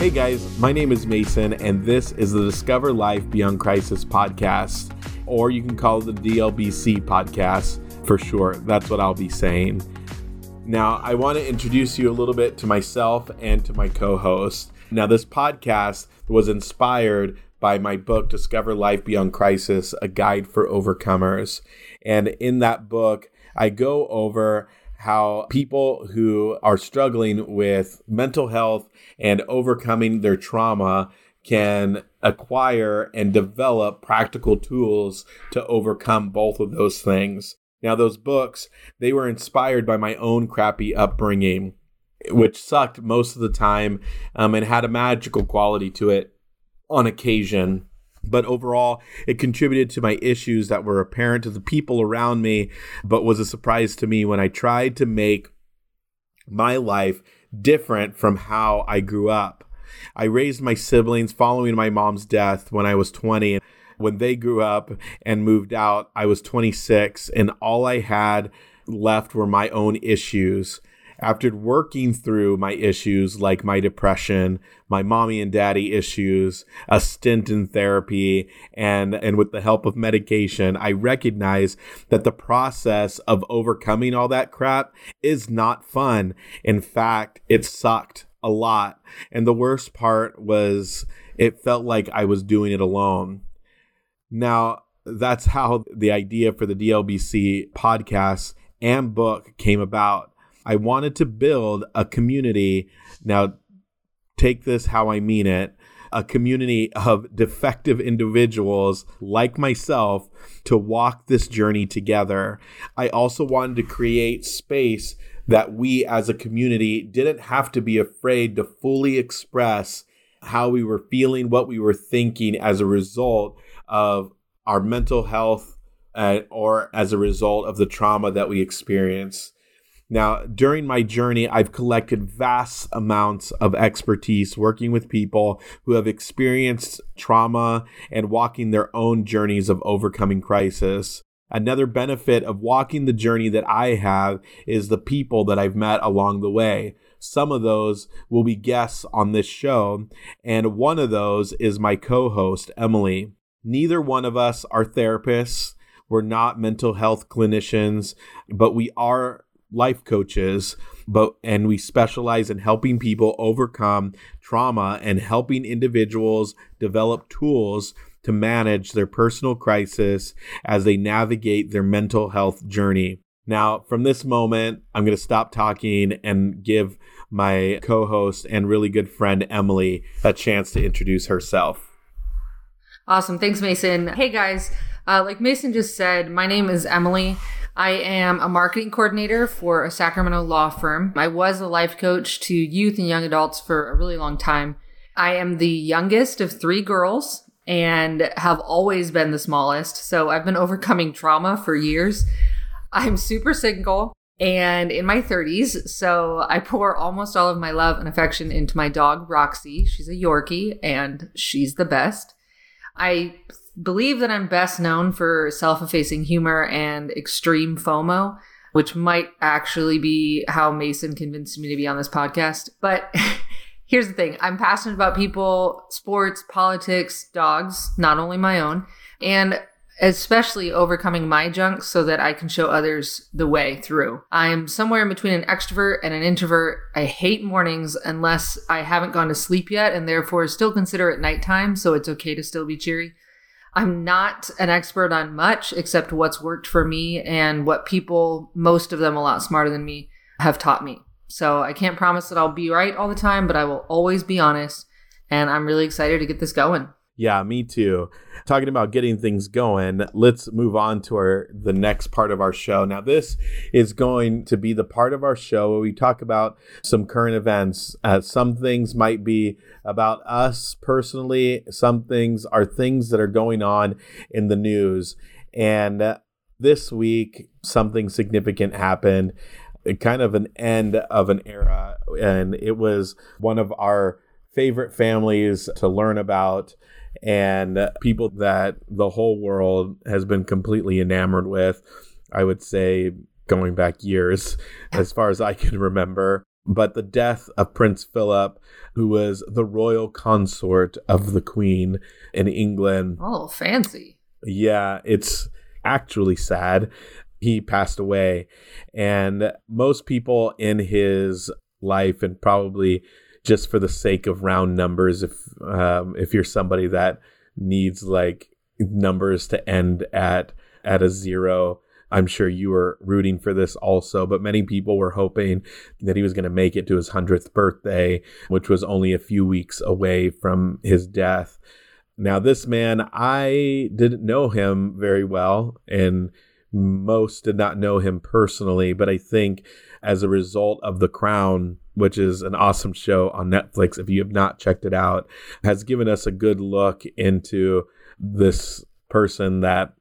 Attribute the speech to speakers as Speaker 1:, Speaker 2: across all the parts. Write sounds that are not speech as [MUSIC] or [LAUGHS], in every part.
Speaker 1: Hey guys, my name is Mason, and this is the Discover Life Beyond Crisis podcast, or you can call it the DLBC podcast for short. That's what I'll be saying. Now, I want to introduce you a little bit to myself and to my co host. Now, this podcast was inspired by my book, Discover Life Beyond Crisis A Guide for Overcomers. And in that book, I go over how people who are struggling with mental health and overcoming their trauma can acquire and develop practical tools to overcome both of those things. Now, those books, they were inspired by my own crappy upbringing, which sucked most of the time um, and had a magical quality to it on occasion. But overall, it contributed to my issues that were apparent to the people around me, but was a surprise to me when I tried to make my life different from how I grew up. I raised my siblings following my mom's death when I was 20. When they grew up and moved out, I was 26, and all I had left were my own issues after working through my issues like my depression, my mommy and daddy issues, a stint in therapy, and, and with the help of medication, I recognize that the process of overcoming all that crap is not fun. In fact, it sucked a lot. And the worst part was it felt like I was doing it alone. Now, that's how the idea for the DLBC podcast and book came about. I wanted to build a community. Now, take this how I mean it a community of defective individuals like myself to walk this journey together. I also wanted to create space that we as a community didn't have to be afraid to fully express how we were feeling, what we were thinking as a result of our mental health uh, or as a result of the trauma that we experience. Now, during my journey, I've collected vast amounts of expertise working with people who have experienced trauma and walking their own journeys of overcoming crisis. Another benefit of walking the journey that I have is the people that I've met along the way. Some of those will be guests on this show, and one of those is my co host, Emily. Neither one of us are therapists. We're not mental health clinicians, but we are life coaches but and we specialize in helping people overcome trauma and helping individuals develop tools to manage their personal crisis as they navigate their mental health journey. Now from this moment i'm going to stop talking and give my co-host and really good friend emily a chance to introduce herself.
Speaker 2: Awesome. Thanks mason. Hey guys. Uh, like mason just said my name is emily I am a marketing coordinator for a Sacramento law firm. I was a life coach to youth and young adults for a really long time. I am the youngest of three girls and have always been the smallest. So I've been overcoming trauma for years. I'm super single and in my 30s. So I pour almost all of my love and affection into my dog, Roxy. She's a Yorkie and she's the best. I believe that I'm best known for self effacing humor and extreme FOMO, which might actually be how Mason convinced me to be on this podcast. But [LAUGHS] here's the thing I'm passionate about people, sports, politics, dogs, not only my own, and especially overcoming my junk so that I can show others the way through. I'm somewhere in between an extrovert and an introvert. I hate mornings unless I haven't gone to sleep yet and therefore still consider it nighttime, so it's okay to still be cheery. I'm not an expert on much except what's worked for me and what people, most of them a lot smarter than me, have taught me. So I can't promise that I'll be right all the time, but I will always be honest. And I'm really excited to get this going.
Speaker 1: Yeah, me too. Talking about getting things going, let's move on to our the next part of our show. Now, this is going to be the part of our show where we talk about some current events. Uh, some things might be about us personally. Some things are things that are going on in the news. And uh, this week, something significant happened. Kind of an end of an era, and it was one of our favorite families to learn about and people that the whole world has been completely enamored with. I would say going back years, [LAUGHS] as far as I can remember. but the death of Prince Philip, who was the royal consort of the Queen in England.
Speaker 2: Oh, fancy.
Speaker 1: Yeah, it's actually sad. He passed away, and most people in his life, and probably just for the sake of round numbers, if um, if you're somebody that needs like numbers to end at at a zero, I'm sure you were rooting for this also, but many people were hoping that he was going to make it to his 100th birthday, which was only a few weeks away from his death. Now, this man, I didn't know him very well, and most did not know him personally, but I think as a result of The Crown, which is an awesome show on Netflix, if you have not checked it out, has given us a good look into this person that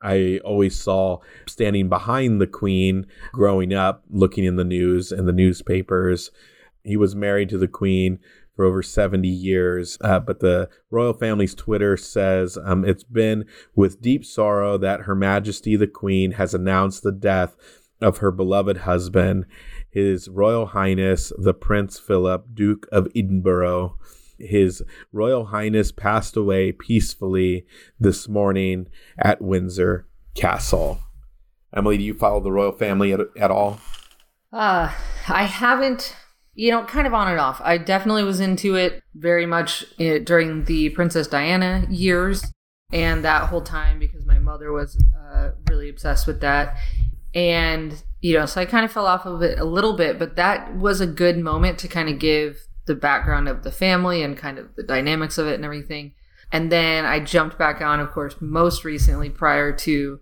Speaker 1: I always saw standing behind the queen growing up, looking in the news and the newspapers. He was married to the queen for over 70 years. Uh, but the royal family's Twitter says um, it's been with deep sorrow that Her Majesty the Queen has announced the death of her beloved husband, His Royal Highness the Prince Philip, Duke of Edinburgh. His Royal Highness passed away peacefully this morning at Windsor Castle. Emily, do you follow the royal family at, at all?
Speaker 2: Uh, I haven't, you know, kind of on and off. I definitely was into it very much uh, during the Princess Diana years and that whole time because my mother was uh, really obsessed with that. And, you know, so I kind of fell off of it a little bit, but that was a good moment to kind of give the background of the family and kind of the dynamics of it and everything. And then I jumped back on, of course, most recently prior to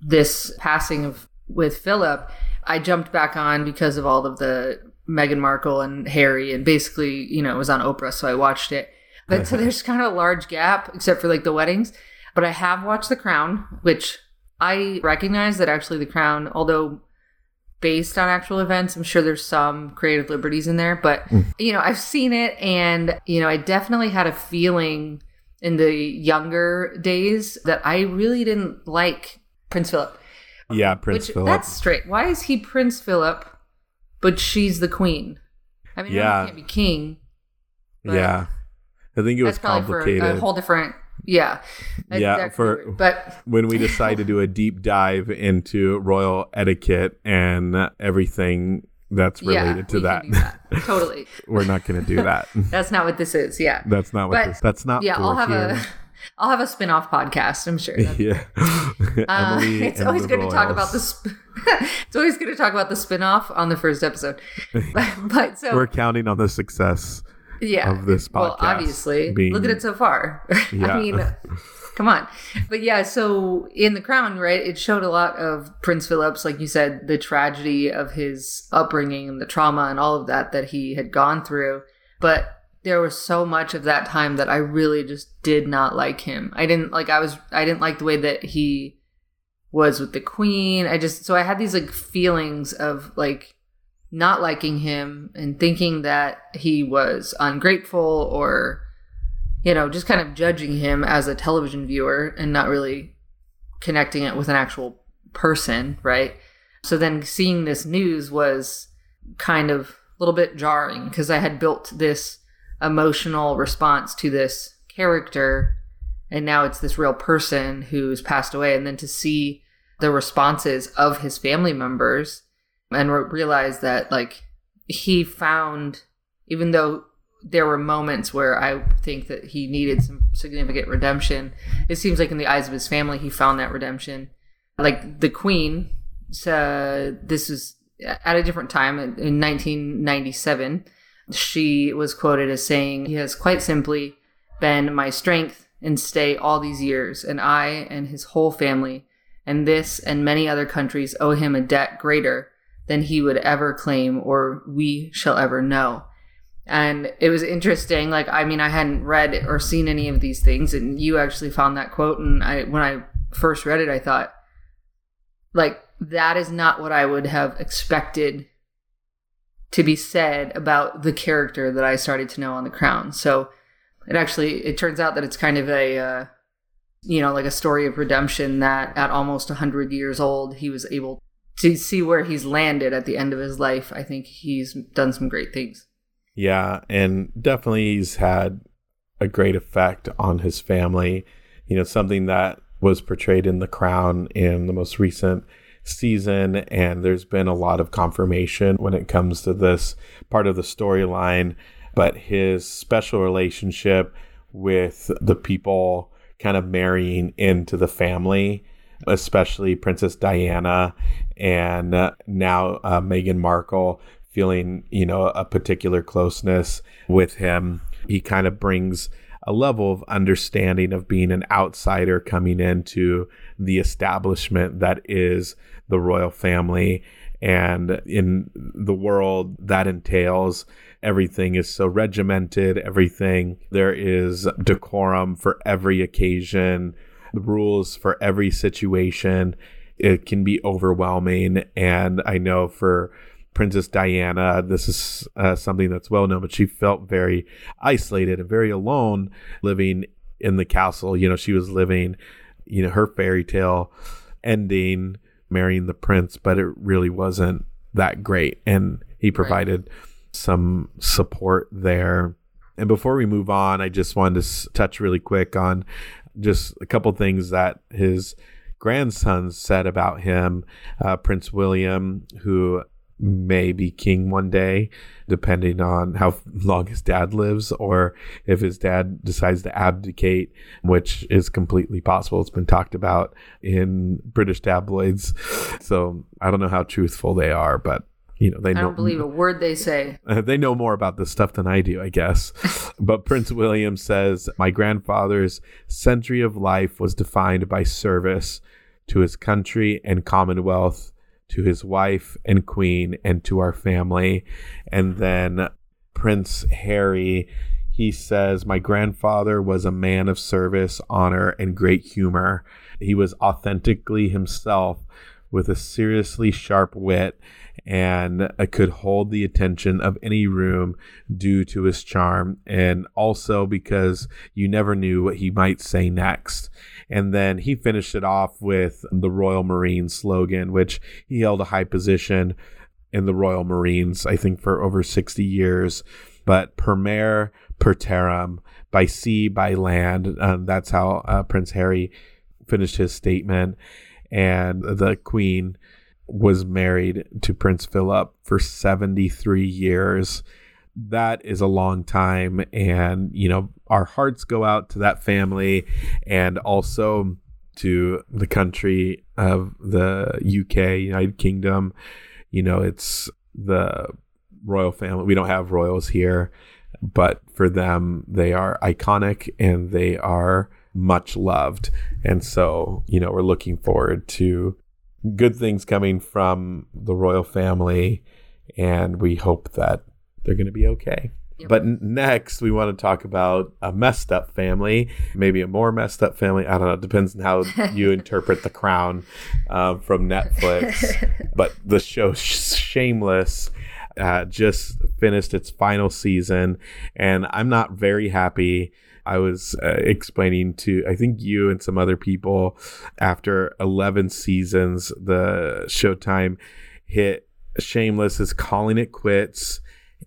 Speaker 2: this passing of with Philip. I jumped back on because of all of the Meghan Markle and Harry, and basically, you know, it was on Oprah, so I watched it. But so [LAUGHS] there's kind of a large gap, except for like the weddings. But I have watched The Crown, which I recognize that actually The Crown, although based on actual events. I'm sure there's some creative liberties in there, but mm. you know, I've seen it and you know, I definitely had a feeling in the younger days that I really didn't like Prince Philip.
Speaker 1: Yeah, Prince Which, Philip.
Speaker 2: That's straight. Why is he Prince Philip but she's the queen? I mean, yeah. he can't be king.
Speaker 1: Yeah. I think it was complicated.
Speaker 2: a whole different yeah.
Speaker 1: Yeah. For but when we decide to do a deep dive into royal etiquette and everything that's related yeah, to that.
Speaker 2: that. Totally. [LAUGHS]
Speaker 1: We're not going to do that.
Speaker 2: that's not what this is. Yeah.
Speaker 1: That's not what but, this. That's not.
Speaker 2: Yeah, I'll have here. a. [LAUGHS] I'll have a spin-off podcast. I'm sure. [LAUGHS]
Speaker 1: yeah.
Speaker 2: Uh, it's always good Royals. to talk about this. it's always good to talk about the spin-off on the first episode. But, but so
Speaker 1: we're counting on the success yeah. of this podcast. Well,
Speaker 2: obviously, being... look at it so far. [LAUGHS] Yeah. I mean, uh, come on. But yeah, so in The Crown, right, it showed a lot of Prince Philip's, like you said, the tragedy of his upbringing and the trauma and all of that that he had gone through. But there was so much of that time that I really just did not like him. I didn't like I was I didn't like the way that he was with the queen. I just so I had these like feelings of like not liking him and thinking that he was ungrateful or you know just kind of judging him as a television viewer and not really connecting it with an actual person right? So then seeing this news was kind of a little bit jarring because i had built this emotional response to this character and now it's this real person who's passed away. And then to see the responses of his family members and re- realized that like he found even though there were moments where I think that he needed some significant redemption. It seems like in the eyes of his family, he found that redemption. Like the Queen, uh, this was at a different time in 1997. She was quoted as saying, He has quite simply been my strength and stay all these years, and I and his whole family, and this and many other countries owe him a debt greater than he would ever claim or we shall ever know. And it was interesting. Like, I mean, I hadn't read or seen any of these things, and you actually found that quote. And I, when I first read it, I thought, like, that is not what I would have expected to be said about the character that I started to know on The Crown. So it actually, it turns out that it's kind of a, uh, you know, like a story of redemption that at almost 100 years old, he was able to see where he's landed at the end of his life, I think he's done some great things.
Speaker 1: Yeah, and definitely he's had a great effect on his family. You know, something that was portrayed in The Crown in the most recent season, and there's been a lot of confirmation when it comes to this part of the storyline. But his special relationship with the people kind of marrying into the family, especially Princess Diana and uh, now uh, Meghan Markle feeling, you know, a particular closeness with him. He kind of brings a level of understanding of being an outsider coming into the establishment that is the royal family. And in the world that entails, everything is so regimented, everything, there is decorum for every occasion, the rules for every situation. It can be overwhelming. And I know for Princess Diana. This is uh, something that's well known, but she felt very isolated and very alone living in the castle. You know, she was living, you know, her fairy tale ending, marrying the prince, but it really wasn't that great. And he provided right. some support there. And before we move on, I just wanted to touch really quick on just a couple things that his grandsons said about him. Uh, Prince William, who may be king one day, depending on how [LAUGHS] long his dad lives, or if his dad decides to abdicate, which is completely possible. It's been talked about in British tabloids. [LAUGHS] So I don't know how truthful they are, but you know they
Speaker 2: I don't believe a word they say. [LAUGHS]
Speaker 1: They know more about this stuff than I do, I guess. [LAUGHS] but Prince William says, "My grandfather's century of life was defined by service to his country and Commonwealth." to his wife and queen and to our family. And then Prince Harry, he says, My grandfather was a man of service, honor, and great humor. He was authentically himself with a seriously sharp wit and could hold the attention of any room due to his charm, and also because you never knew what he might say next. And then he finished it off with the Royal Marines slogan, which he held a high position in the Royal Marines, I think, for over 60 years. But per mare, per terram, by sea, by land. Um, that's how uh, Prince Harry finished his statement. And the Queen was married to Prince Philip for 73 years. That is a long time. And, you know, our hearts go out to that family and also to the country of the UK, United Kingdom. You know, it's the royal family. We don't have royals here, but for them, they are iconic and they are much loved. And so, you know, we're looking forward to good things coming from the royal family, and we hope that they're going to be okay. Yep. But next, we want to talk about a messed up family, maybe a more messed up family. I don't know. It depends on how [LAUGHS] you interpret The Crown uh, from Netflix. [LAUGHS] but the show Shameless uh, just finished its final season, and I'm not very happy I was uh, explaining to, I think you and some other people, after 11 seasons, the Showtime hit Shameless is calling it quits,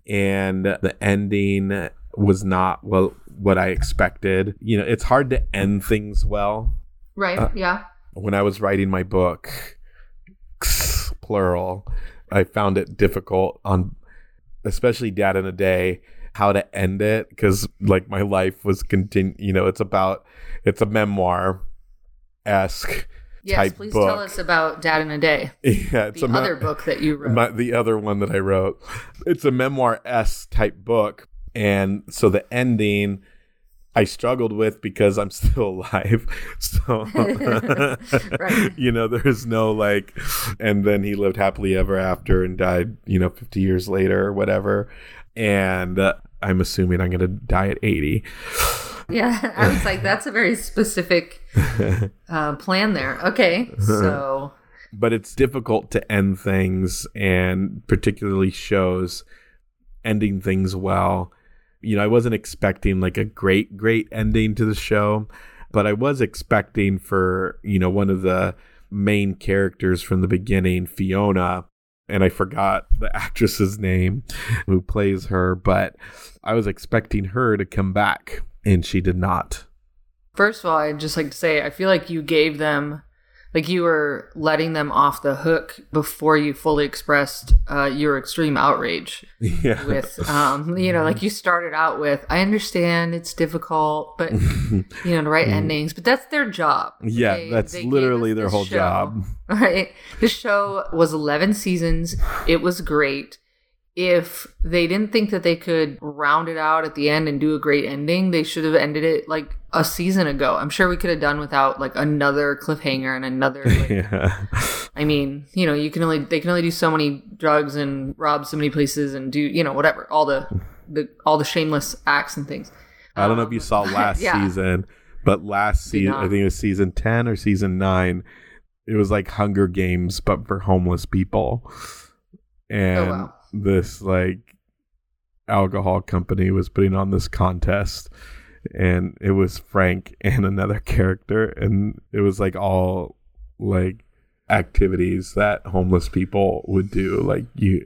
Speaker 1: and the ending was not well what I expected. You know, it's hard to end things well.
Speaker 2: Right. Uh, yeah.
Speaker 1: When I was writing my book, plural, I found it difficult on, especially Dad in a Day how to end it because like my life was continue. You know, it's about it's a memoir esque.
Speaker 2: Yes, please
Speaker 1: book.
Speaker 2: tell us about Dad in a Day. [LAUGHS]
Speaker 1: Yeah,
Speaker 2: it's the me- other book that you wrote.
Speaker 1: My, the other one that I wrote. It's a memoir esque type book, and so the ending. I struggled with because I'm [LAUGHS] still alive. [LAUGHS] So, right. you know, there's no like, and then he lived happily ever after and died, you know, 50 years later or whatever. And uh, I'm assuming I'm going to die at 80.
Speaker 2: Yeah, [LAUGHS] I was like, that's a very specific [LAUGHS] uh, plan there. Okay, so. [LAUGHS]
Speaker 1: But it's difficult to end things, and particularly shows ending things well. You know, I wasn't expecting like a great, great ending to the show, but I was expecting for, you know, one of the main characters from the beginning, Fiona, and I forgot the actress's name who plays her, but I was expecting her to come back and she did not.
Speaker 2: First of all, I'd just like to say I feel like you gave them like you were letting them off the hook before you fully expressed uh, your extreme outrage
Speaker 1: Yeah.
Speaker 2: with um you know like you started out with i understand it's difficult but [LAUGHS] you know to write endings but that's their job.
Speaker 1: Yeah,
Speaker 2: They-
Speaker 1: that's
Speaker 2: they
Speaker 1: literally their whole
Speaker 2: show,
Speaker 1: job. [LAUGHS]
Speaker 2: right? This show was 11 seasons. It was great if they didn't think that they could round it out at the end and do a great ending they should have ended it like a season ago i'm sure we could have done without like another cliffhanger and another [LAUGHS] like,
Speaker 1: Yeah.
Speaker 2: I mean, you know, you can only they can only do so many drugs and rob so many places and do you know whatever all the the all the shameless acts and things.
Speaker 1: I don't know if
Speaker 2: Um,
Speaker 1: you saw [LAUGHS] last
Speaker 2: yeah.
Speaker 1: season, but last season, I think it was season 10 or season 9, it was like Hunger Games, but for homeless people. And
Speaker 2: Oh, wow.
Speaker 1: This like alcohol company was putting on this contest. And it was Frank [LAUGHS] and another character. And it was like all like activities that homeless people would do. Like you,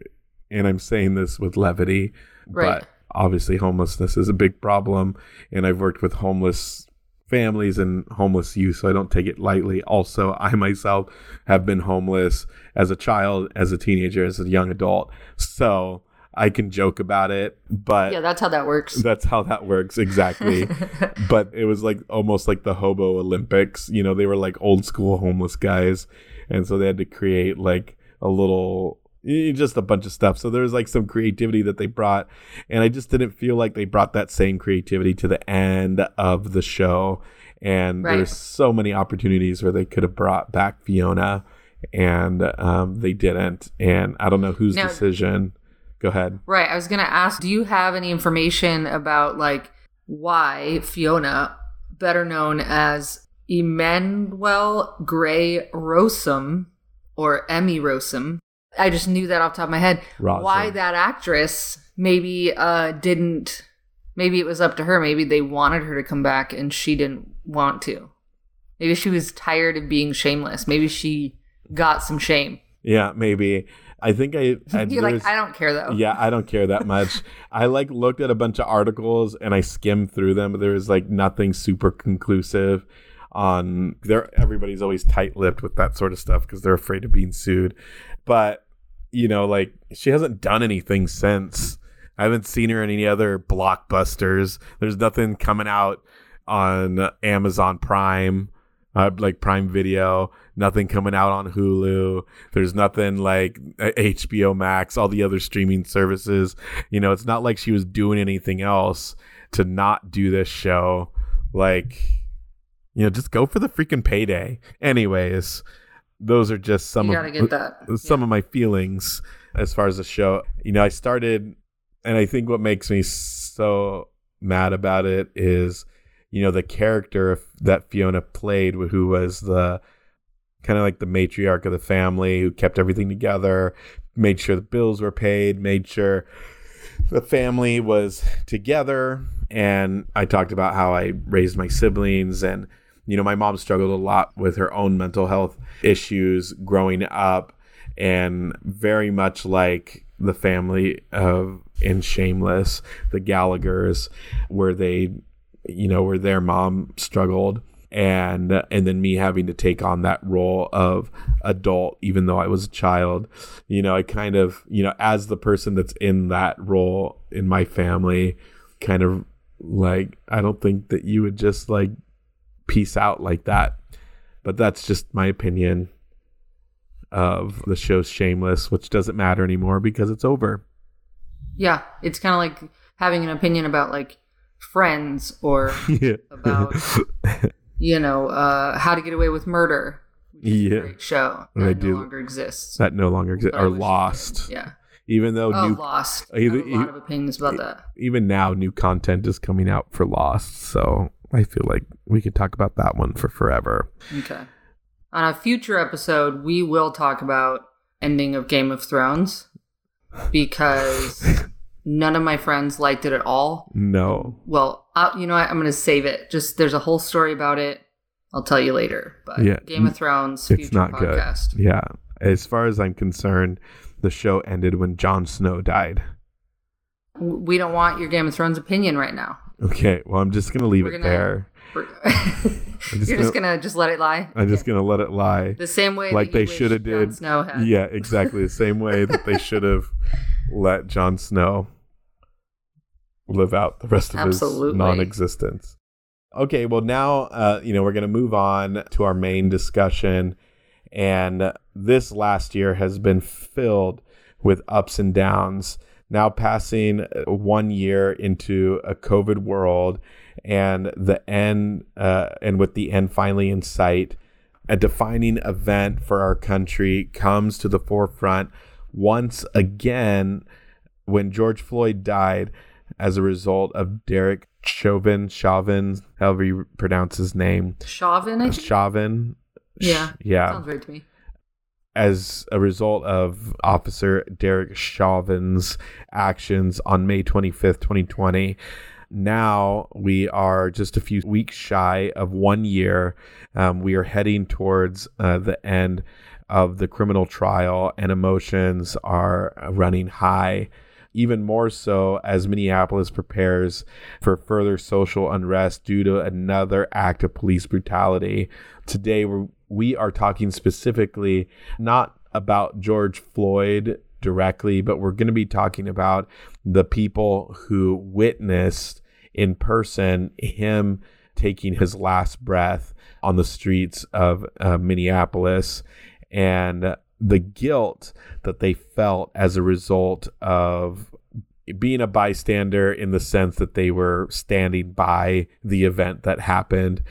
Speaker 1: and I'm saying this with levity,
Speaker 2: Right.
Speaker 1: but obviously homelessness is a big problem and i've worked with homeless families and homeless youth so i don't take it lightly. Also [LAUGHS] i myself have been homeless as a child as a teenager as a young adult. So i can joke about it but
Speaker 2: Yeah, that's how that works.
Speaker 1: that's how that works exactly. [LAUGHS] But it was like almost like the hobo olympics. You know they were like old school homeless guys and so they had to create like a little just a bunch of stuff. So there was like some creativity that they brought and i just didn't feel like they brought that same creativity to the end of the show. And
Speaker 2: Right.
Speaker 1: there's so many opportunities where they could have brought back fiona and um, they didn't. And i don't know whose
Speaker 2: Now-
Speaker 1: decision. Go ahead.
Speaker 2: Right. I was gonna ask, do you have any information about like why Fiona, better known as Emmanuelle Grey Rossum or Emmy Rossum, I just knew that off the top of my head.
Speaker 1: Rossum.
Speaker 2: Why that actress maybe uh didn't maybe it was up to her. Maybe they wanted her to come back and she didn't want to. Maybe she was tired of being shameless. Maybe she got some shame.
Speaker 1: Yeah, maybe. I think I. [LAUGHS] I
Speaker 2: You're like, I don't care though.
Speaker 1: Yeah, I don't care that much. [LAUGHS] I like looked at a bunch of articles and I skimmed through them, but there was like nothing super conclusive on there. Everybody's always tight-lipped with that sort of stuff because they're afraid of being sued. But you know, like she hasn't done anything since. I haven't seen her in any other blockbusters. There's nothing coming out on Amazon Prime, uh, like Prime Video. Nothing coming out on Hulu. There's nothing like uh, HBO Max, all the other streaming services. You know, it's not like she was doing anything else to not do this show. Like, you know, just go for the freaking payday. Anyways, those are just some
Speaker 2: you
Speaker 1: of
Speaker 2: gotta get that.
Speaker 1: Uh, some of my feelings as far as the show. You know, I started, and I think what makes me so mad about it is, you know, the character that Fiona played, who was the kind of like the matriarch of the family who kept everything together, made sure the bills were paid, made sure the family was together. And I talked about how I raised my siblings and you know, my mom struggled a lot with her own mental health issues growing up, and very much like the family of in Shameless, the Gallaghers, where they, you know, where their mom struggled, and and then me having to take on that role of adult, even though I was a child. You know, I kind of, you know, as the person that's in that role in my family, kind of like I don't think that you would just like peace out like that. But that's just my opinion of the show Shameless, which doesn't matter anymore because it's over.
Speaker 2: Yeah, it's kind of like having an opinion about like Friends or [LAUGHS]
Speaker 1: yeah.
Speaker 2: about you know uh, How to Get Away with Murder. which is a
Speaker 1: Yeah.
Speaker 2: great show
Speaker 1: I
Speaker 2: that no
Speaker 1: do.
Speaker 2: longer exists.
Speaker 1: that no longer exists.
Speaker 2: I
Speaker 1: Or Lost.
Speaker 2: Yeah.
Speaker 1: Even though
Speaker 2: Oh,
Speaker 1: new,
Speaker 2: Lost. I have a lot of opinions about that.
Speaker 1: even now, new content is coming out for Lost. So I feel like we could talk about that one for forever.
Speaker 2: Okay. On a future episode, we will talk about ending of Game of Thrones because [LAUGHS] none of my friends liked it at all.
Speaker 1: No.
Speaker 2: Well, uh, you know what? I'm going to save it. Just there's a whole story about it. I'll tell you later. But
Speaker 1: Yeah.
Speaker 2: Game of Thrones,
Speaker 1: It's not
Speaker 2: podcast.
Speaker 1: good. Yeah. As far as I'm concerned, the show ended when Jon Snow died.
Speaker 2: We don't want your Game of Thrones opinion right now.
Speaker 1: Okay, well, I'm just gonna leave
Speaker 2: We're
Speaker 1: it
Speaker 2: gonna-
Speaker 1: there.
Speaker 2: We're- [LAUGHS]
Speaker 1: just
Speaker 2: You're just gonna just let it lie.
Speaker 1: I'm just gonna let it lie.
Speaker 2: the same way
Speaker 1: like
Speaker 2: that you
Speaker 1: they
Speaker 2: wish
Speaker 1: should have
Speaker 2: Jon
Speaker 1: did.
Speaker 2: Snow had.
Speaker 1: Yeah, exactly the same way that they should have [LAUGHS] let Jon Snow live out the rest of
Speaker 2: Absolutely.
Speaker 1: his non-existence. Okay, well now uh, you know we're gonna move on to our main discussion, and this last year has been filled with ups and downs. Now passing uh, one year into a COVID world, and the end, uh, and with the end finally in sight, a defining event for our country comes to the forefront once again when George Floyd died as a result of Derek Chauvin, Chauvin, however you pronounce his name,
Speaker 2: Chauvin, I think.
Speaker 1: Chauvin.
Speaker 2: Yeah.
Speaker 1: yeah.
Speaker 2: Sounds right to me.
Speaker 1: As a result of Officer Derek Chauvin's actions on May 25th, 2020. Now we are just a few weeks shy of one year. Um, we are heading towards uh, the end of the criminal trial, and emotions are running high. Even more so as Minneapolis prepares for further social unrest due to another act of police brutality. Today, we're, we are talking specifically not about George Floyd directly, but we're going to be talking about the people who witnessed in person him taking his last breath on the streets of uh, Minneapolis and the guilt that they felt as a result of being a bystander in the sense that they were standing by the event that happened.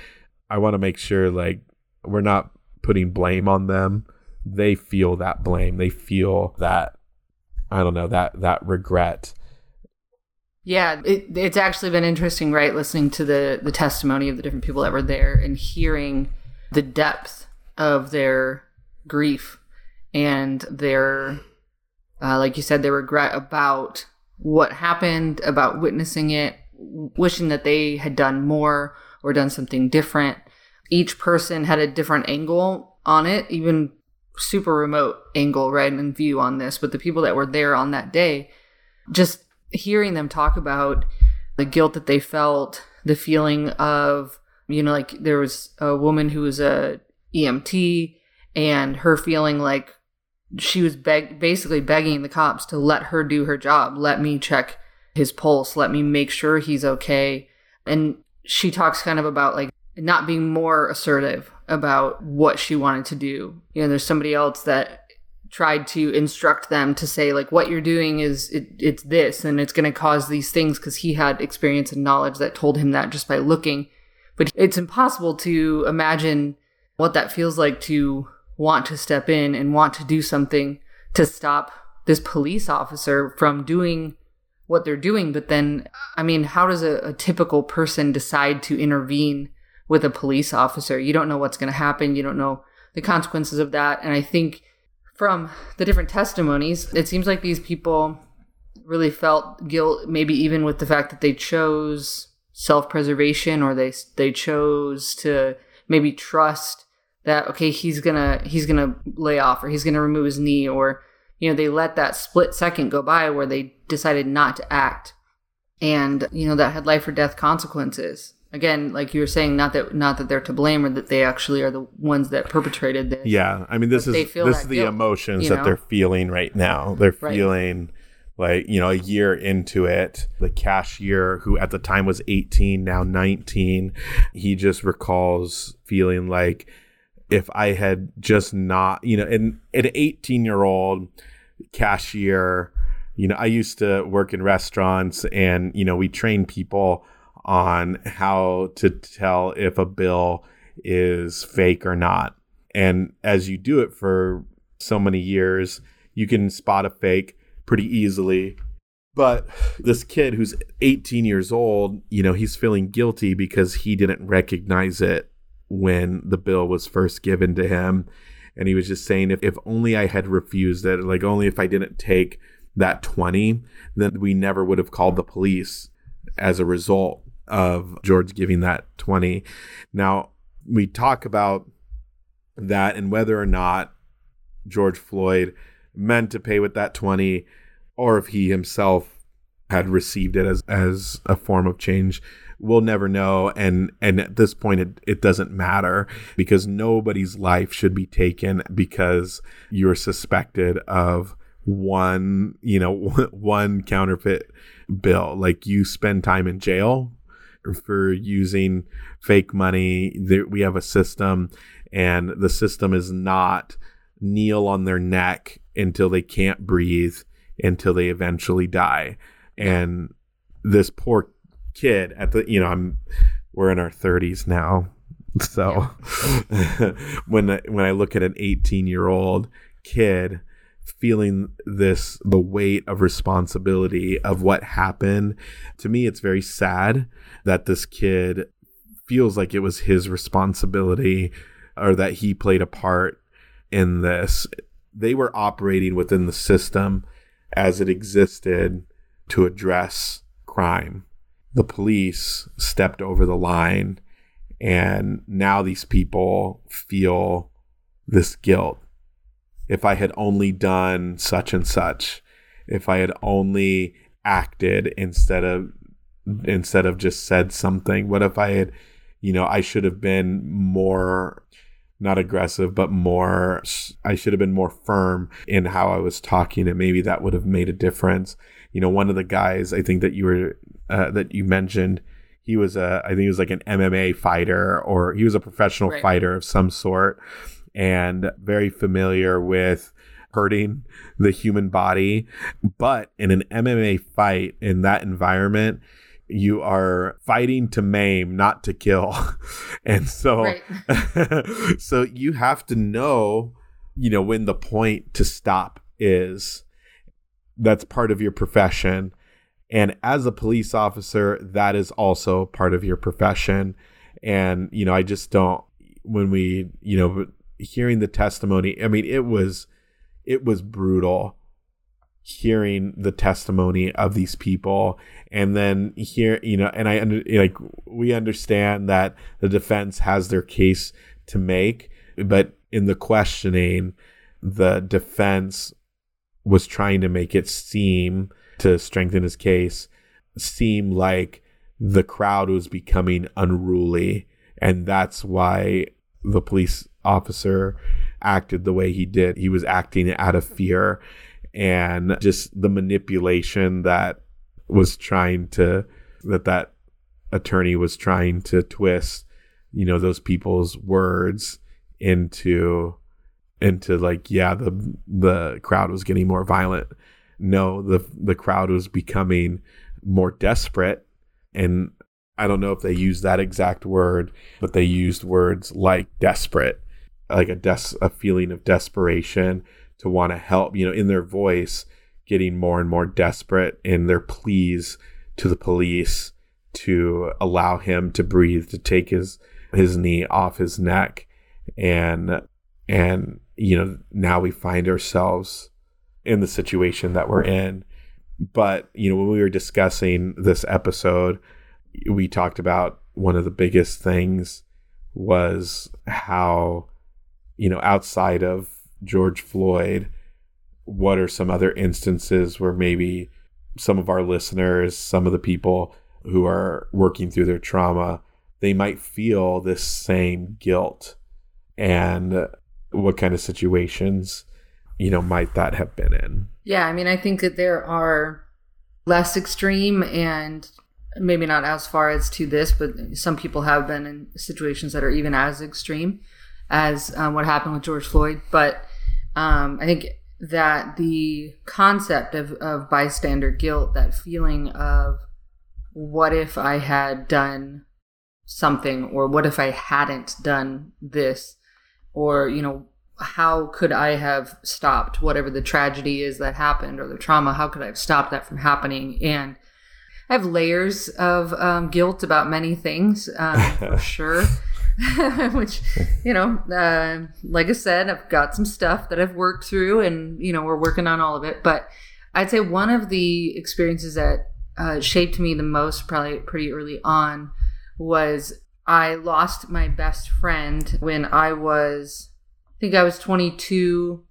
Speaker 1: I want to make sure like we're not putting blame on them. They feel that blame. They feel that I don't know that that regret.
Speaker 2: Yeah, it, it's actually been interesting, right? Listening to the the testimony of the different people that were there and hearing the depth of their grief and their, uh, like you said, their regret about what happened, about witnessing it, wishing that they had done more or done something different. Each person had a different angle on it, even super remote angle, right, and view on this. But the people that were there on that day, just hearing them talk about the guilt that they felt, the feeling of, you know, like there was a woman who was a EMT and her feeling like she was beg- basically begging the cops to let her do her job, let me check his pulse, let me make sure he's okay. And she talks kind of about like not being more assertive about what she wanted to do. You know, there's somebody else that tried to instruct them to say like what you're doing is it, it's this and it's going to cause these things because he had experience and knowledge that told him that just by looking but it's impossible to imagine what that feels like to want to step in and want to do something to stop this police officer from doing what they're doing but then i mean how does a, a typical person decide to intervene with a police officer. You don't know what's going to happen. You don't know the consequences of that. And i think from the different testimonies, it seems like these people really felt guilt, maybe even with the fact that they chose self-preservation or they they chose to maybe trust that okay, he's gonna he's gonna lay off or he's gonna remove his knee or you know they let that split second go by where they decided not to act, and you know that had life or death consequences. Again, like you were saying, not that not that they're to blame or that they actually are the ones that perpetrated this.
Speaker 1: Yeah, I mean this is this is the
Speaker 2: guilt,
Speaker 1: emotions
Speaker 2: you
Speaker 1: that they're feeling right now. They're
Speaker 2: Right.
Speaker 1: feeling like you know a year into it the cashier who at the time was 18 now 19 he just recalls feeling like if i had just not you know an, an 18 year old cashier you know i used to work in restaurants and you know we train people on how to tell if a bill is fake or not and as you do it for so many years you can spot a fake pretty easily. But this kid who's 18 years old, you know, he's feeling guilty because he didn't recognize it when the bill was first given to him. And he was just saying, if, if only I had refused it, like only if I didn't take that 20, then we never would have called the police as a result of George giving that 20. Now, we talk about that and whether or not George Floyd meant to pay with that 20 or if he himself had received it as as a form of change. We'll never know. And and at this point it, it doesn't matter because nobody's life should be taken because you're suspected of one you know [LAUGHS] one counterfeit bill. Like you spend time in jail for using fake money we have a system and the system is not kneel on their neck until they can't breathe until they eventually die. And this poor kid at the you know I'm we're in our 30s now so [LAUGHS] when I, when I look at an 18 year old kid feeling this the weight of responsibility of what happened to me it's very sad that this kid feels like it was his responsibility or that he played a part in this. They were operating within the system as it existed to address crime. The police stepped over the line and now these people feel this guilt if i had only done such and such if i had only acted instead of instead of just said something what if i had you know i should have been more not aggressive but more i should have been more firm in how i was talking and maybe that would have made a difference you know one of the guys i think that you were uh, that you mentioned. He was a, I think he was like an MMA fighter or he was a professional right. fighter of some sort and very familiar with hurting the human body. But in an MMA fight, in that environment, you are fighting to maim, not to kill. [LAUGHS] and so, right. [LAUGHS] so you have to know, you know, when the point to stop is. That's part of your profession. And as a police officer, that is also part of your profession. And, you know, I just don't, when we, you know, hearing the testimony, I mean, it was, it was brutal hearing the testimony of these people. And then here you know and i like we understand that the defense has their case to make but in the questioning the defense was trying to make it seem to strengthen his case seem like the crowd was becoming unruly. And that's why the police officer acted the way he did. He was acting out of fear and just the manipulation that was trying to that that attorney was trying to twist you know those people's words into into like yeah the the crowd was getting more violent. No, the the crowd was becoming more desperate, and I don't know if they used that exact word, but they used words like desperate, like a des- a feeling of desperation to want to help. You know, in their voice, getting more and more desperate in their pleas to the police to allow him to breathe, to take his his knee off his neck, and and you know now we find ourselves in the situation that we're in. But, you know, when we were discussing this episode, we talked about one of the biggest things was how, you know, outside of George Floyd, what are some other instances where maybe some of our listeners, some of the people who are working through their trauma, they might feel this same guilt and what kind of situations you know, might that have been in?
Speaker 2: Yeah, I mean, I think that there are less extreme and maybe not as far as to this, but some people have been in situations that are even as extreme as um, what happened with George Floyd. But um, I think that the concept of, of bystander guilt, that feeling of what if I had done something, or what if I hadn't done this, or, you know, how could I have stopped whatever the tragedy is that happened or the trauma? How could I have stopped that from happening? And I have layers of um, guilt about many things, um, for [LAUGHS] sure. [LAUGHS] Which, you know, uh, like I said, I've got some stuff that I've worked through, and you know, we're working on all of it. But I'd say one of the experiences that uh, shaped me the most, probably pretty early on, was I lost my best friend when I was, I think I was 22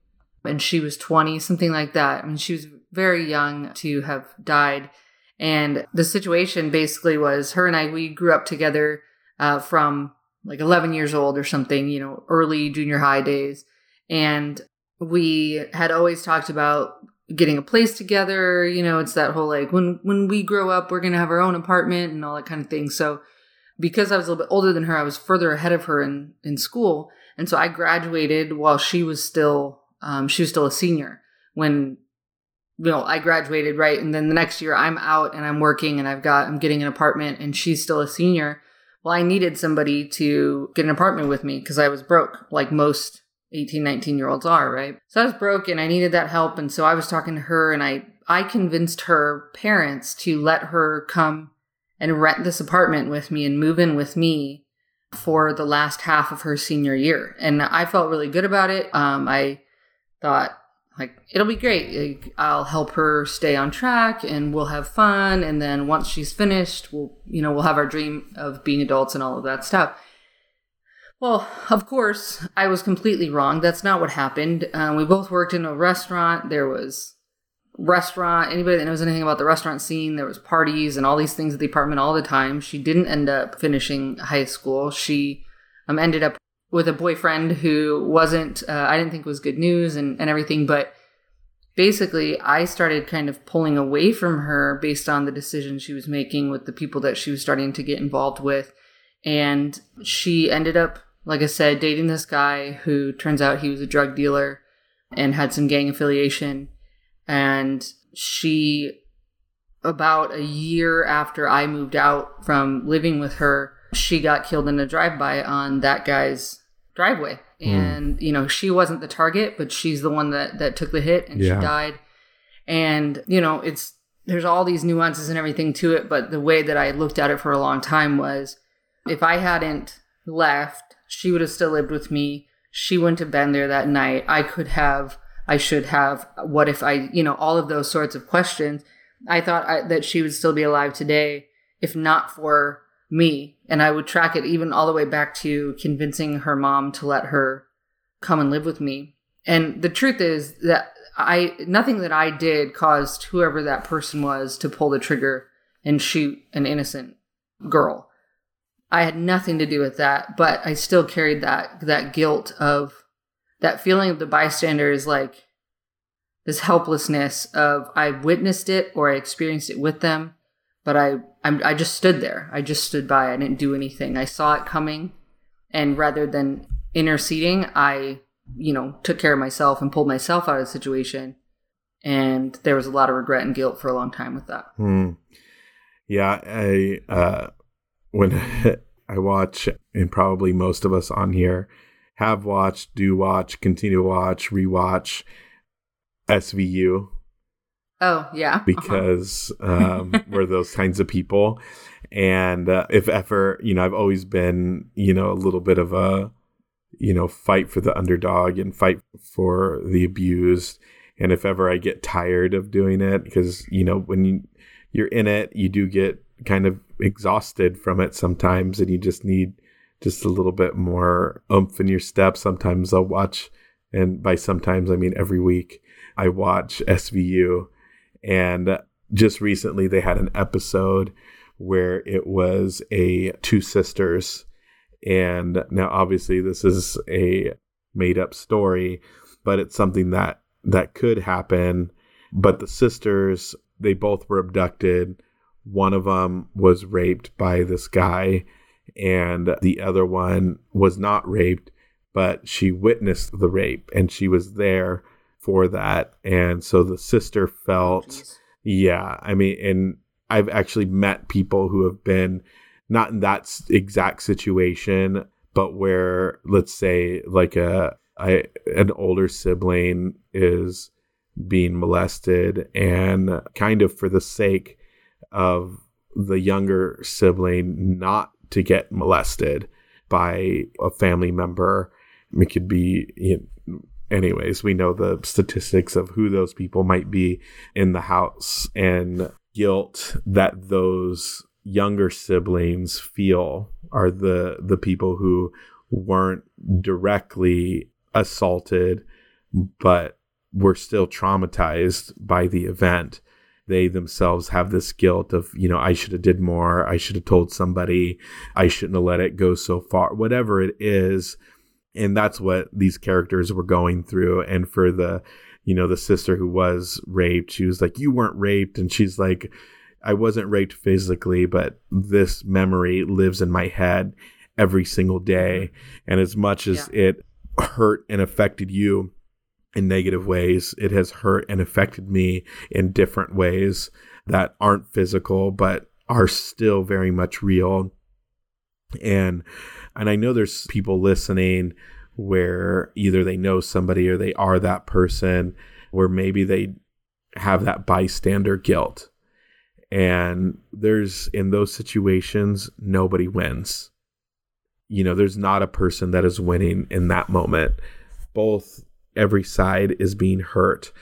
Speaker 2: and she was 20, something like that. I mean, she was very young to have died. And the situation basically was her and I, we grew up together uh, from like 11 years old or something, you know, early junior high days. And we had always talked about getting a place together. You know, it's that whole like when when we grow up, we're gonna have our own apartment and all that kind of thing. So because I was a little bit older than her, I was further ahead of her in in school, and so I graduated while she was still um, she was still a senior when you know I graduated right, and then the next year I'm out and I'm working and I've got I'm getting an apartment and she's still a senior. Well, I needed somebody to get an apartment with me because I was broke, like most 18, 19 year olds are, right? So I was broke and I needed that help. And so I was talking to her and I, I convinced her parents to let her come and rent this apartment with me and move in with me for the last half of her senior year. And I felt really good about it. Um, I thought, like, it'll be great. Like, I'll help her stay on track and we'll have fun. And then once she's finished, we'll, you know, we'll have our dream of being adults and all of that stuff. Well, of course, I was completely wrong. That's not what happened. Um, we both worked in a restaurant. There was restaurant. Anybody that knows anything about the restaurant scene, there was parties and all these things at the apartment all the time. She didn't end up finishing high school. She um, ended up with a boyfriend who wasn't. Uh, I didn't think was good news and and everything, but basically i started kind of pulling away from her based on the decisions she was making with the people that she was starting to get involved with and she ended up like I said, dating this guy who turns out he was a drug dealer and had some gang affiliation. And she, about a year after I moved out from living with her, she got killed in a drive by on that guy's driveway. Mm. And, you know, she wasn't the target, but she's the one that, that took the hit and yeah. she died. And, you know, it's, there's all these nuances and everything to it. But the way that I looked at it for a long time was if I hadn't left, she would have still lived with me. She wouldn't have been there that night. I could have, I should have. What if I, you know, all of those sorts of questions. I thought I, that she would still be alive today if not for me. And I would track it even all the way back to convincing her mom to let her come and live with me. And the truth is that I, nothing that I did caused whoever that person was to pull the trigger and shoot an innocent girl. I had nothing to do with that, but I still carried that that guilt of that feeling of the bystander is like this helplessness of I witnessed it or I experienced it with them, but I I'm, I just stood there. I just stood by. I didn't do anything. I saw it coming, and rather than interceding, I you know took care of myself and pulled myself out of the situation. And there was a lot of regret and guilt for a long time with that.
Speaker 1: Hmm. Yeah, I uh, when [LAUGHS] I watch, and probably most of us on here have watched, do watch, continue to watch, rewatch SVU.
Speaker 2: Oh, yeah. Uh-huh.
Speaker 1: Because um, we're those kinds of people. And uh, if ever, you know, I've always been, you know, a little bit of a, you know, fight for the underdog and fight for the abused. And if ever I get tired of doing it, because, you know, when you, you're in it, you do get kind of exhausted from it sometimes and you just need just a little bit more oomph in your step. Sometimes I'll watch, and by sometimes I mean every week, I watch SVU. And just recently they had an episode where it was a two sisters. And now obviously this is a made up story, but it's something that that could happen. But the sisters, they both were abducted one of them was raped by this guy, and the other one was not raped, but she witnessed the rape and she was there for that. And so the sister oh, felt, oh, yeah, I mean, and I've actually met people who have been not in that exact situation, but where, let's say, like a, I, an older sibling is being molested and kind of for the sake of the younger sibling not to get molested by a family member. It could be, you know, anyways, we know the statistics of who those people might be in the house and guilt that those younger siblings feel are the the people who weren't directly assaulted but were still traumatized by the event. They themselves have this guilt of you know i should have did more. I should have told somebody. I shouldn't have let it go so far. Whatever it is and that's what these characters were going through and for the you know the sister who was raped she was like you weren't raped and she's like i wasn't raped physically but this memory lives in my head every single day mm-hmm. and as much as yeah. it hurt and affected you in negative ways. It has hurt and affected me in different ways that aren't physical, but are still very much real. And and I know there's people listening where either they know somebody or they are that person where maybe they have that bystander guilt. And there's in those situations nobody wins. You know, there's not a person that is winning in that moment. Both every side is being hurt.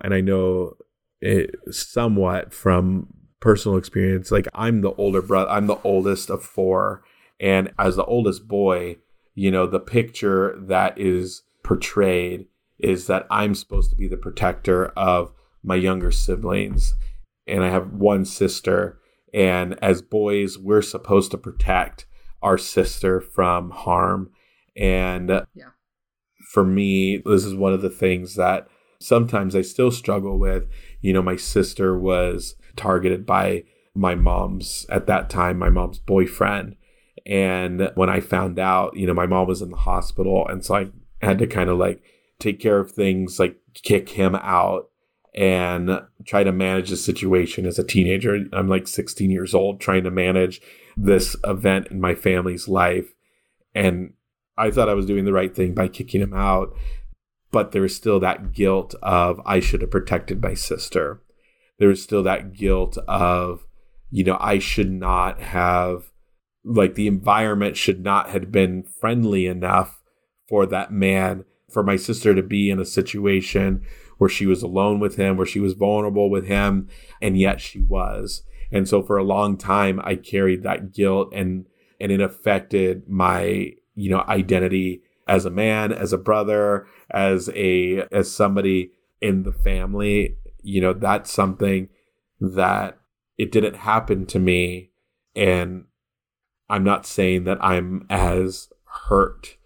Speaker 1: And I know it somewhat from personal experience. Like I'm the older brother, I'm the oldest of four. And as the oldest boy, you know, the picture that is portrayed is that I'm supposed to be the protector of my younger siblings. And I have one sister. And as boys, we're supposed to protect our sister from harm. And yeah for me, this is one of the things that sometimes I still struggle with. You know, my sister was targeted by my mom's, at that time, my mom's boyfriend. And when I found out, you know, my mom was in the hospital. And so I had to kind of like take care of things, like kick him out and try to manage the situation as a teenager. I'm like 16 years old, trying to manage this event in my family's life. And I thought I was doing the right thing by kicking him out, but there was still that guilt of I should have protected my sister. There was still that guilt of, you know, I should not have, like, the environment should not have been friendly enough for that man, for my sister to be in a situation where she was alone with him, where she was vulnerable with him, and yet she was. And so for a long time, I carried that guilt and, and it affected my you know, identity as a man, as a brother, as a as somebody in the family, you know, that's something that it didn't happen to me and I'm not saying that I'm as hurt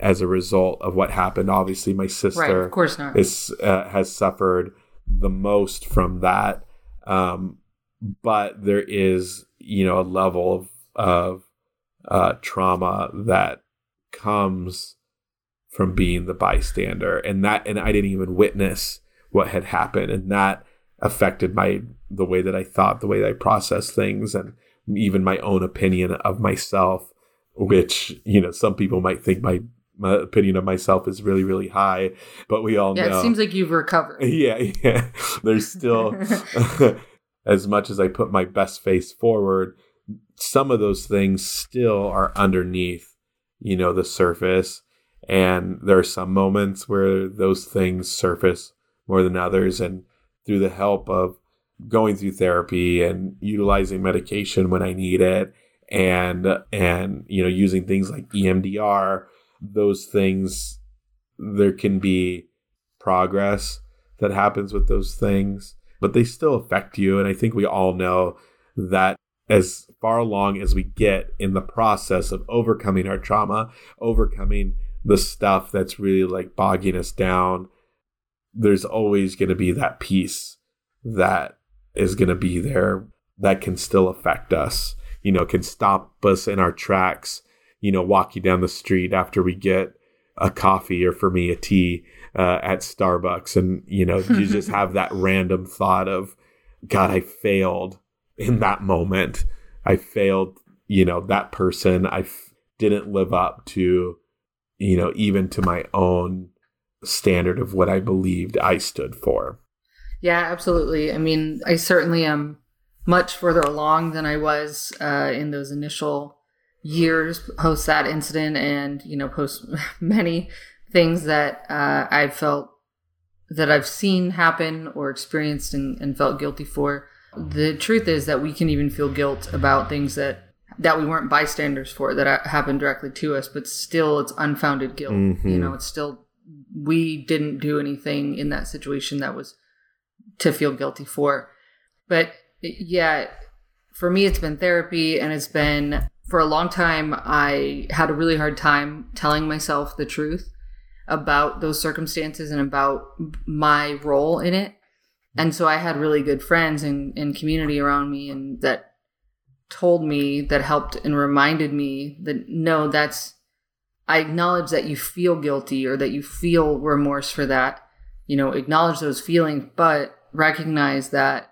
Speaker 1: as a result of what happened. Obviously, my sister, right,
Speaker 2: of course not,
Speaker 1: is uh, has suffered the most from that. Um, but there is, you know, a level of of uh, trauma that comes from being the bystander and that and I didn't even witness what had happened and that affected my the way that I thought the way that I processed things and even my own opinion of myself which you know some people might think my my opinion of myself is really really high but we all know.
Speaker 2: yeah,
Speaker 1: know
Speaker 2: it seems like you've recovered [LAUGHS]
Speaker 1: yeah yeah there's still [LAUGHS] [LAUGHS] as much as I put my best face forward some of those things still are underneath, you know, the surface. And there are some moments where those things surface more than others. And through the help of going through therapy and utilizing medication when I need it and and you know using things like EMDR those things there can be progress that happens with those things but they still affect you. And I think we all know that as far along as we get in the process of overcoming our trauma, overcoming the stuff that's really like bogging us down, there's always going to be that piece that is going to be there that can still affect us, you know, can stop us in our tracks, you know, walking down the street after we get a coffee or for me a tea uh, at Starbucks. And, you know, you just have that [LAUGHS] random thought of, God, I failed in that moment. I failed, you know, that person. I f- didn't live up to, you know, even to my own standard of what I believed I stood for.
Speaker 2: Yeah, absolutely. I mean, I certainly am much further along than I was uh, in those initial years post that incident and, you know, post [LAUGHS] many things that uh, I felt that I've seen happen or experienced and, and felt guilty for the truth is that we can even feel guilt about things that that we weren't bystanders for that happened directly to us, but still it's unfounded guilt.
Speaker 1: Mhm.
Speaker 2: You know, it's still, we didn't do anything in that situation that was to feel guilty for. But yeah, for me, it's been therapy and it's been for a long time. I had a really hard time telling myself the truth about those circumstances and about my role in it. And so I had really good friends and, and community around me and that told me that helped and reminded me that no, that's I acknowledge that you feel guilty or that you feel remorse for that. You know, acknowledge those feelings, but recognize that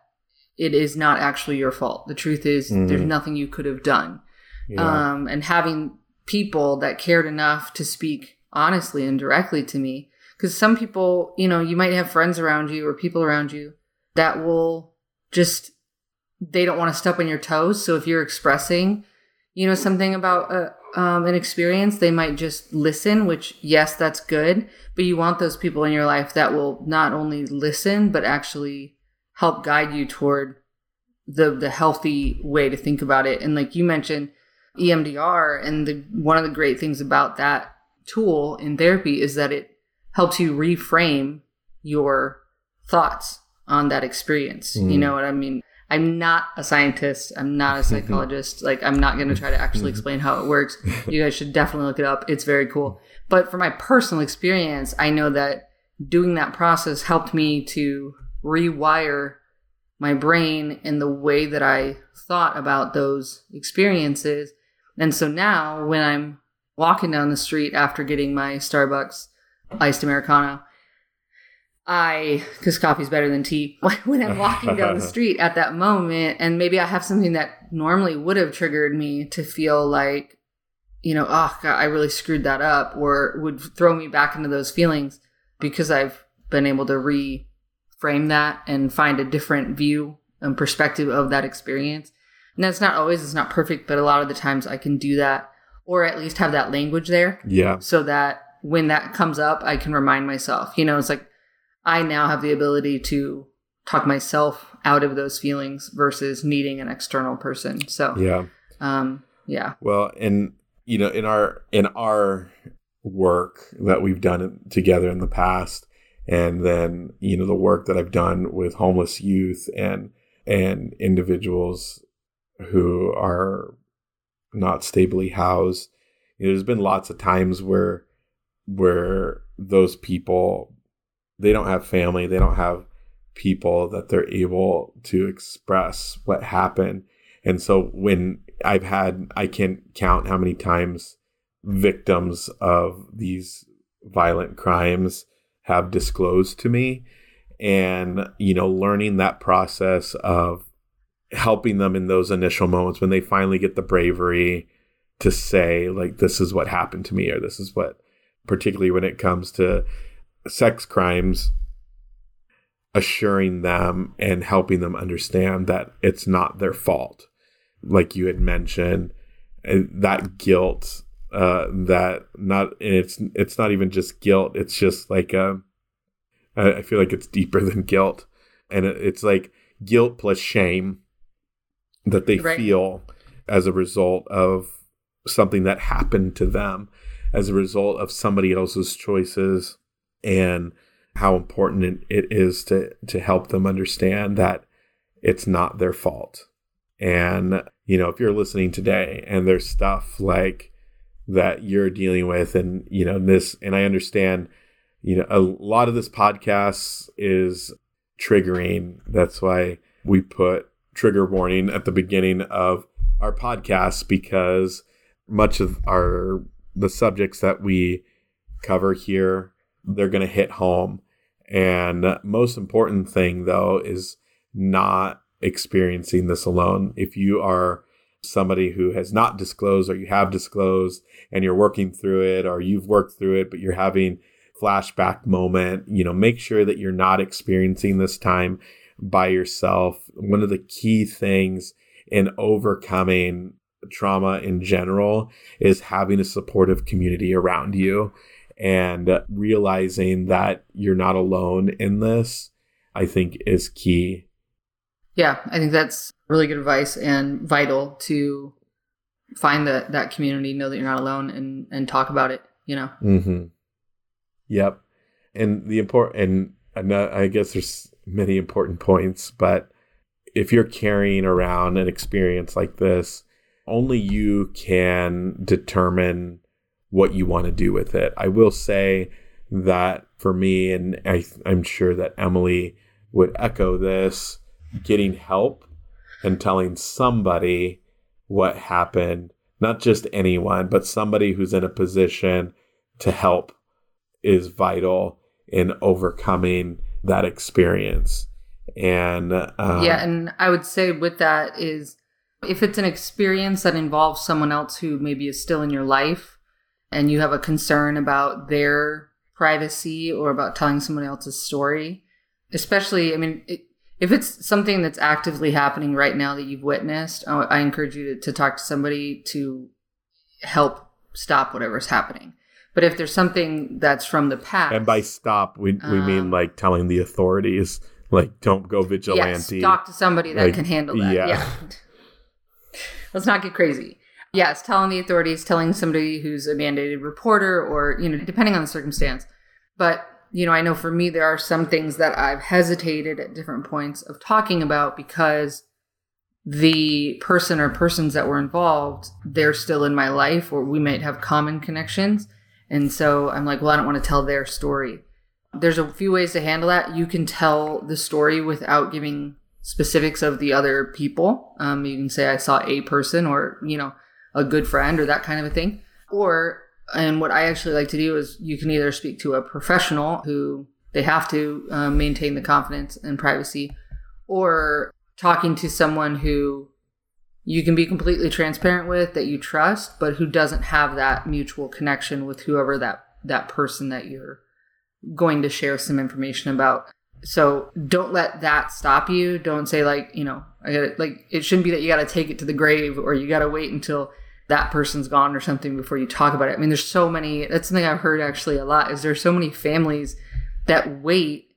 Speaker 2: it is not actually your fault. The truth is,
Speaker 1: Mhm.
Speaker 2: there's nothing you could have done.
Speaker 1: Yeah.
Speaker 2: Um, and having people that cared enough to speak honestly and directly to me. Because some people, you know, you might have friends around you or people around you that will just, they don't want to step on your toes. So if you're expressing, you know, something about a, um, an experience, they might just listen, which, yes, that's good. But you want those people in your life that will not only listen, but actually help guide you toward the the healthy way to think about it. And like you mentioned, EMDR, and the one of the great things about that tool in therapy is that it helps you reframe your thoughts on that experience. You
Speaker 1: Mm.
Speaker 2: know what I mean? I'm not a scientist. I'm not a [LAUGHS] psychologist. like I'm not going to try to actually [LAUGHS] explain how it works. You guys should definitely look it up. It's very cool. But for my personal experience, I know that doing that process helped me to rewire my brain in the way that I thought about those experiences. And so now when I'm walking down the street after getting my Starbucks iced Americano, I, because coffee's better than tea, [LAUGHS] when I'm walking down the [LAUGHS] street at that moment, and maybe I have something that normally would have triggered me to feel like, you know, oh, God, I really screwed that up, or would throw me back into those feelings because I've been able to reframe that and find a different view and perspective of that experience. And that's not always, it's not perfect, but a lot of the times I can do that, or at least have that language there
Speaker 1: yeah.
Speaker 2: so that when that comes up, I can remind myself. You know, it's like I now have the ability to talk myself out of those feelings versus needing an external person. So,
Speaker 1: Yeah.
Speaker 2: um, yeah,
Speaker 1: Well, and you know, in our in our work that we've done together in the past, and then you know the work that I've done with homeless youth and and individuals who are not stably housed, you know, there's been lots of times where where those people they don't have family, they don't have people that they're able to express what happened. And so when I've had, I can't count how many times victims of these violent crimes have disclosed to me. And, you know, learning that process of helping them in those initial moments when they finally get the bravery to say, like, this is what happened to me, or this is what, particularly when it comes to sex crimes, assuring them and helping them understand that it's not their fault. Like you had mentioned, that guilt, uh, that not, and it's it's not even just guilt. It's just like a, I I feel like it's deeper than guilt, and it's like guilt plus shame that they
Speaker 2: Right.
Speaker 1: feel as a result of something that happened to them, as a result of somebody else's choices, and how important it- is to to help them understand that it's not their fault. And you know, if you're listening today and there's stuff like that you're dealing with and you know this and I understand you know a lot of this podcast is triggering. That's why we put trigger warning at the beginning of our podcast because much of our the subjects that we cover here they're going to hit home. And most important thing though is not experiencing this alone. If you are somebody who has not disclosed or you have disclosed and you're working through it or you've worked through it but you're having flashback moment you know make sure that you're not experiencing this time by yourself. One of the key things in overcoming trauma in general is having a supportive community around you and realizing that you're not alone in this i think is key
Speaker 2: yeah, I think that's really good advice and vital to find that that community, know that you're not alone, and and talk about it. You know.
Speaker 1: Mm-hmm. Yep. And the important, and I guess there's many important points, but if you're carrying around an experience like this, only you can determine what you want to do with it. I will say that for me, and I, I'm sure that Emily would echo this, getting help and telling somebody what happened, not just anyone, but somebody who's in a position to help is vital in overcoming that experience. And um,
Speaker 2: yeah, and I would say with that is if it's an experience that involves someone else who maybe is still in your life and you have a concern about their privacy or about telling someone else's story, especially, I mean, it, if it's something that's actively happening right now that you've witnessed, I, I encourage you to, to talk to somebody to help stop whatever's happening. But if there's something that's from the past,
Speaker 1: and by stop we we um, mean like telling the authorities, like don't go vigilante.
Speaker 2: Yes, talk to somebody that like, can handle that. Yeah. yeah. [LAUGHS] Let's not get crazy. Yes, telling the authorities, telling somebody who's a mandated reporter, or you know, depending on the circumstance. But you know, I know for me there are some things that I've hesitated at different points of talking about because the person or persons that were involved, they're still in my life, or we might have common connections. And so I'm like, well, I don't want to tell their story. There's a few ways to handle that. You can tell the story without giving specifics of the other people. Um, you can say, I saw a person or, you know, a good friend or that kind of a thing. Or, and what I actually like to do is you can either speak to a professional who they have to um, maintain the confidence and privacy, or talking to someone who you can be completely transparent with that you trust but who doesn't have that mutual connection with whoever that that person that you're going to share some information about so don't let that stop you don't say like you know i got like it shouldn't be that you got to take it to the grave or you got to wait until that person's gone or something before you talk about it. I mean there's so many that's something i've heard actually a lot is there's so many families that wait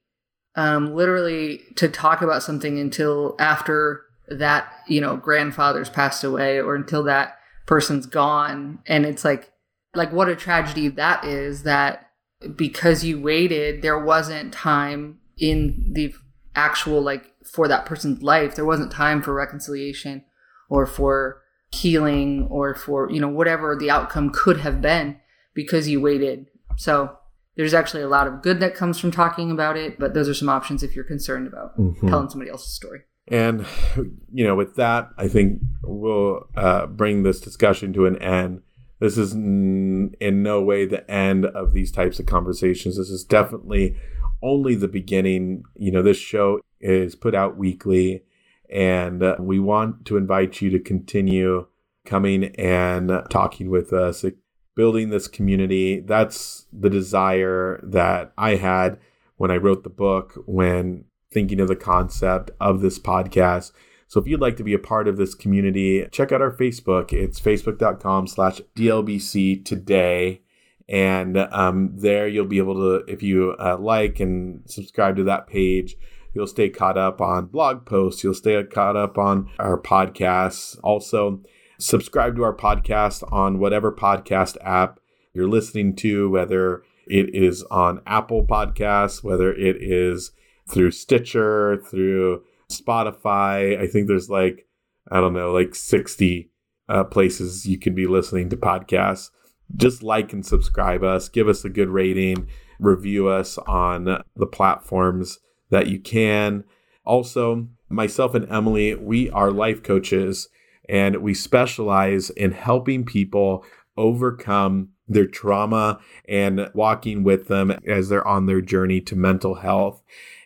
Speaker 2: um, literally to talk about something until after that you know grandfather's passed away or until that person's gone. And it's like like what a tragedy that is that because you waited there wasn't time in the actual like for that person's life. There wasn't time for reconciliation or for healing or for you know whatever the outcome could have been because you waited so there's actually a lot of good that comes from talking about it but those are some options if you're concerned about mm-hmm. telling somebody else's story
Speaker 1: and, you know, with that, I think we'll uh, bring this discussion to an end. This is n- in no way the end of these types of conversations. This is definitely only the beginning. You know, this show is put out weekly, and uh, we want to invite you to continue coming and talking with us, building this community. That's the desire that I had when I wrote the book, when thinking of the concept of this podcast. So if you'd like to be a part of this community, check out our Facebook. It's facebook.com slash DLBC today. And um, there you'll be able to, if you uh, like and subscribe to that page, you'll stay caught up on blog posts. You'll stay caught up on our podcasts. Also, subscribe to our podcast on whatever podcast app you're listening to, whether it is on Apple Podcasts, whether it is through Stitcher, through Spotify. I think there's like, I don't know, like 60 uh, places you can be listening to podcasts. Just like and subscribe us, give us a good rating, review us on the platforms that you can. Also, myself and Emily, we are life coaches and we specialize in helping people overcome their trauma and walking with them as they're on their journey to mental health.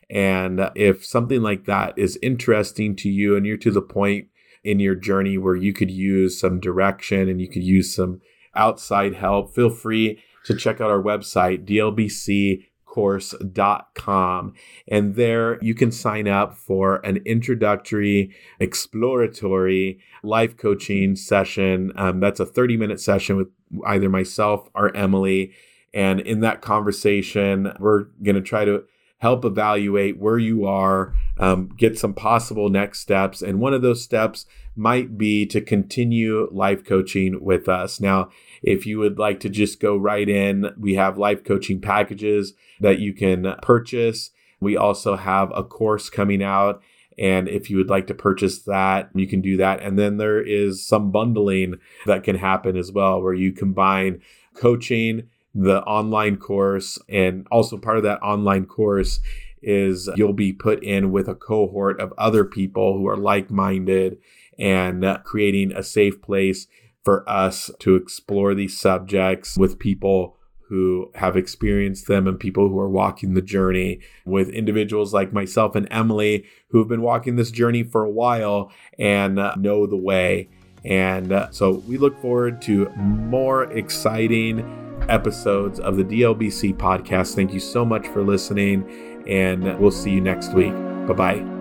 Speaker 1: And if something like that is interesting to you and you're to the point in your journey where you could use some direction and you could use some outside help, feel free to check out our website, dlbccourse.com. And there you can sign up for an introductory, exploratory life coaching session. Um, that's a 30 minute session with either myself or Emily. And in that conversation, we're going to try to help evaluate where you are, um, get some possible next steps. And one of those steps might be to continue life coaching with us. Now, if you would like to just go right in, we have life coaching packages that you can purchase. We also have a course coming out. And if you would like to purchase that, you can do that. And then there is some bundling that can happen as well, where you combine coaching, the online course, and also part of that online course is you'll be put in with a cohort of other people who are like minded and creating a safe place for us to explore these subjects with people who have experienced them and people who are walking the journey with individuals like myself and Emily who have been walking this journey for a while and uh, know the way. And uh, so we look forward to more exciting episodes of the DLBC podcast. Thank you so much for listening, and we'll see you next week. Bye bye.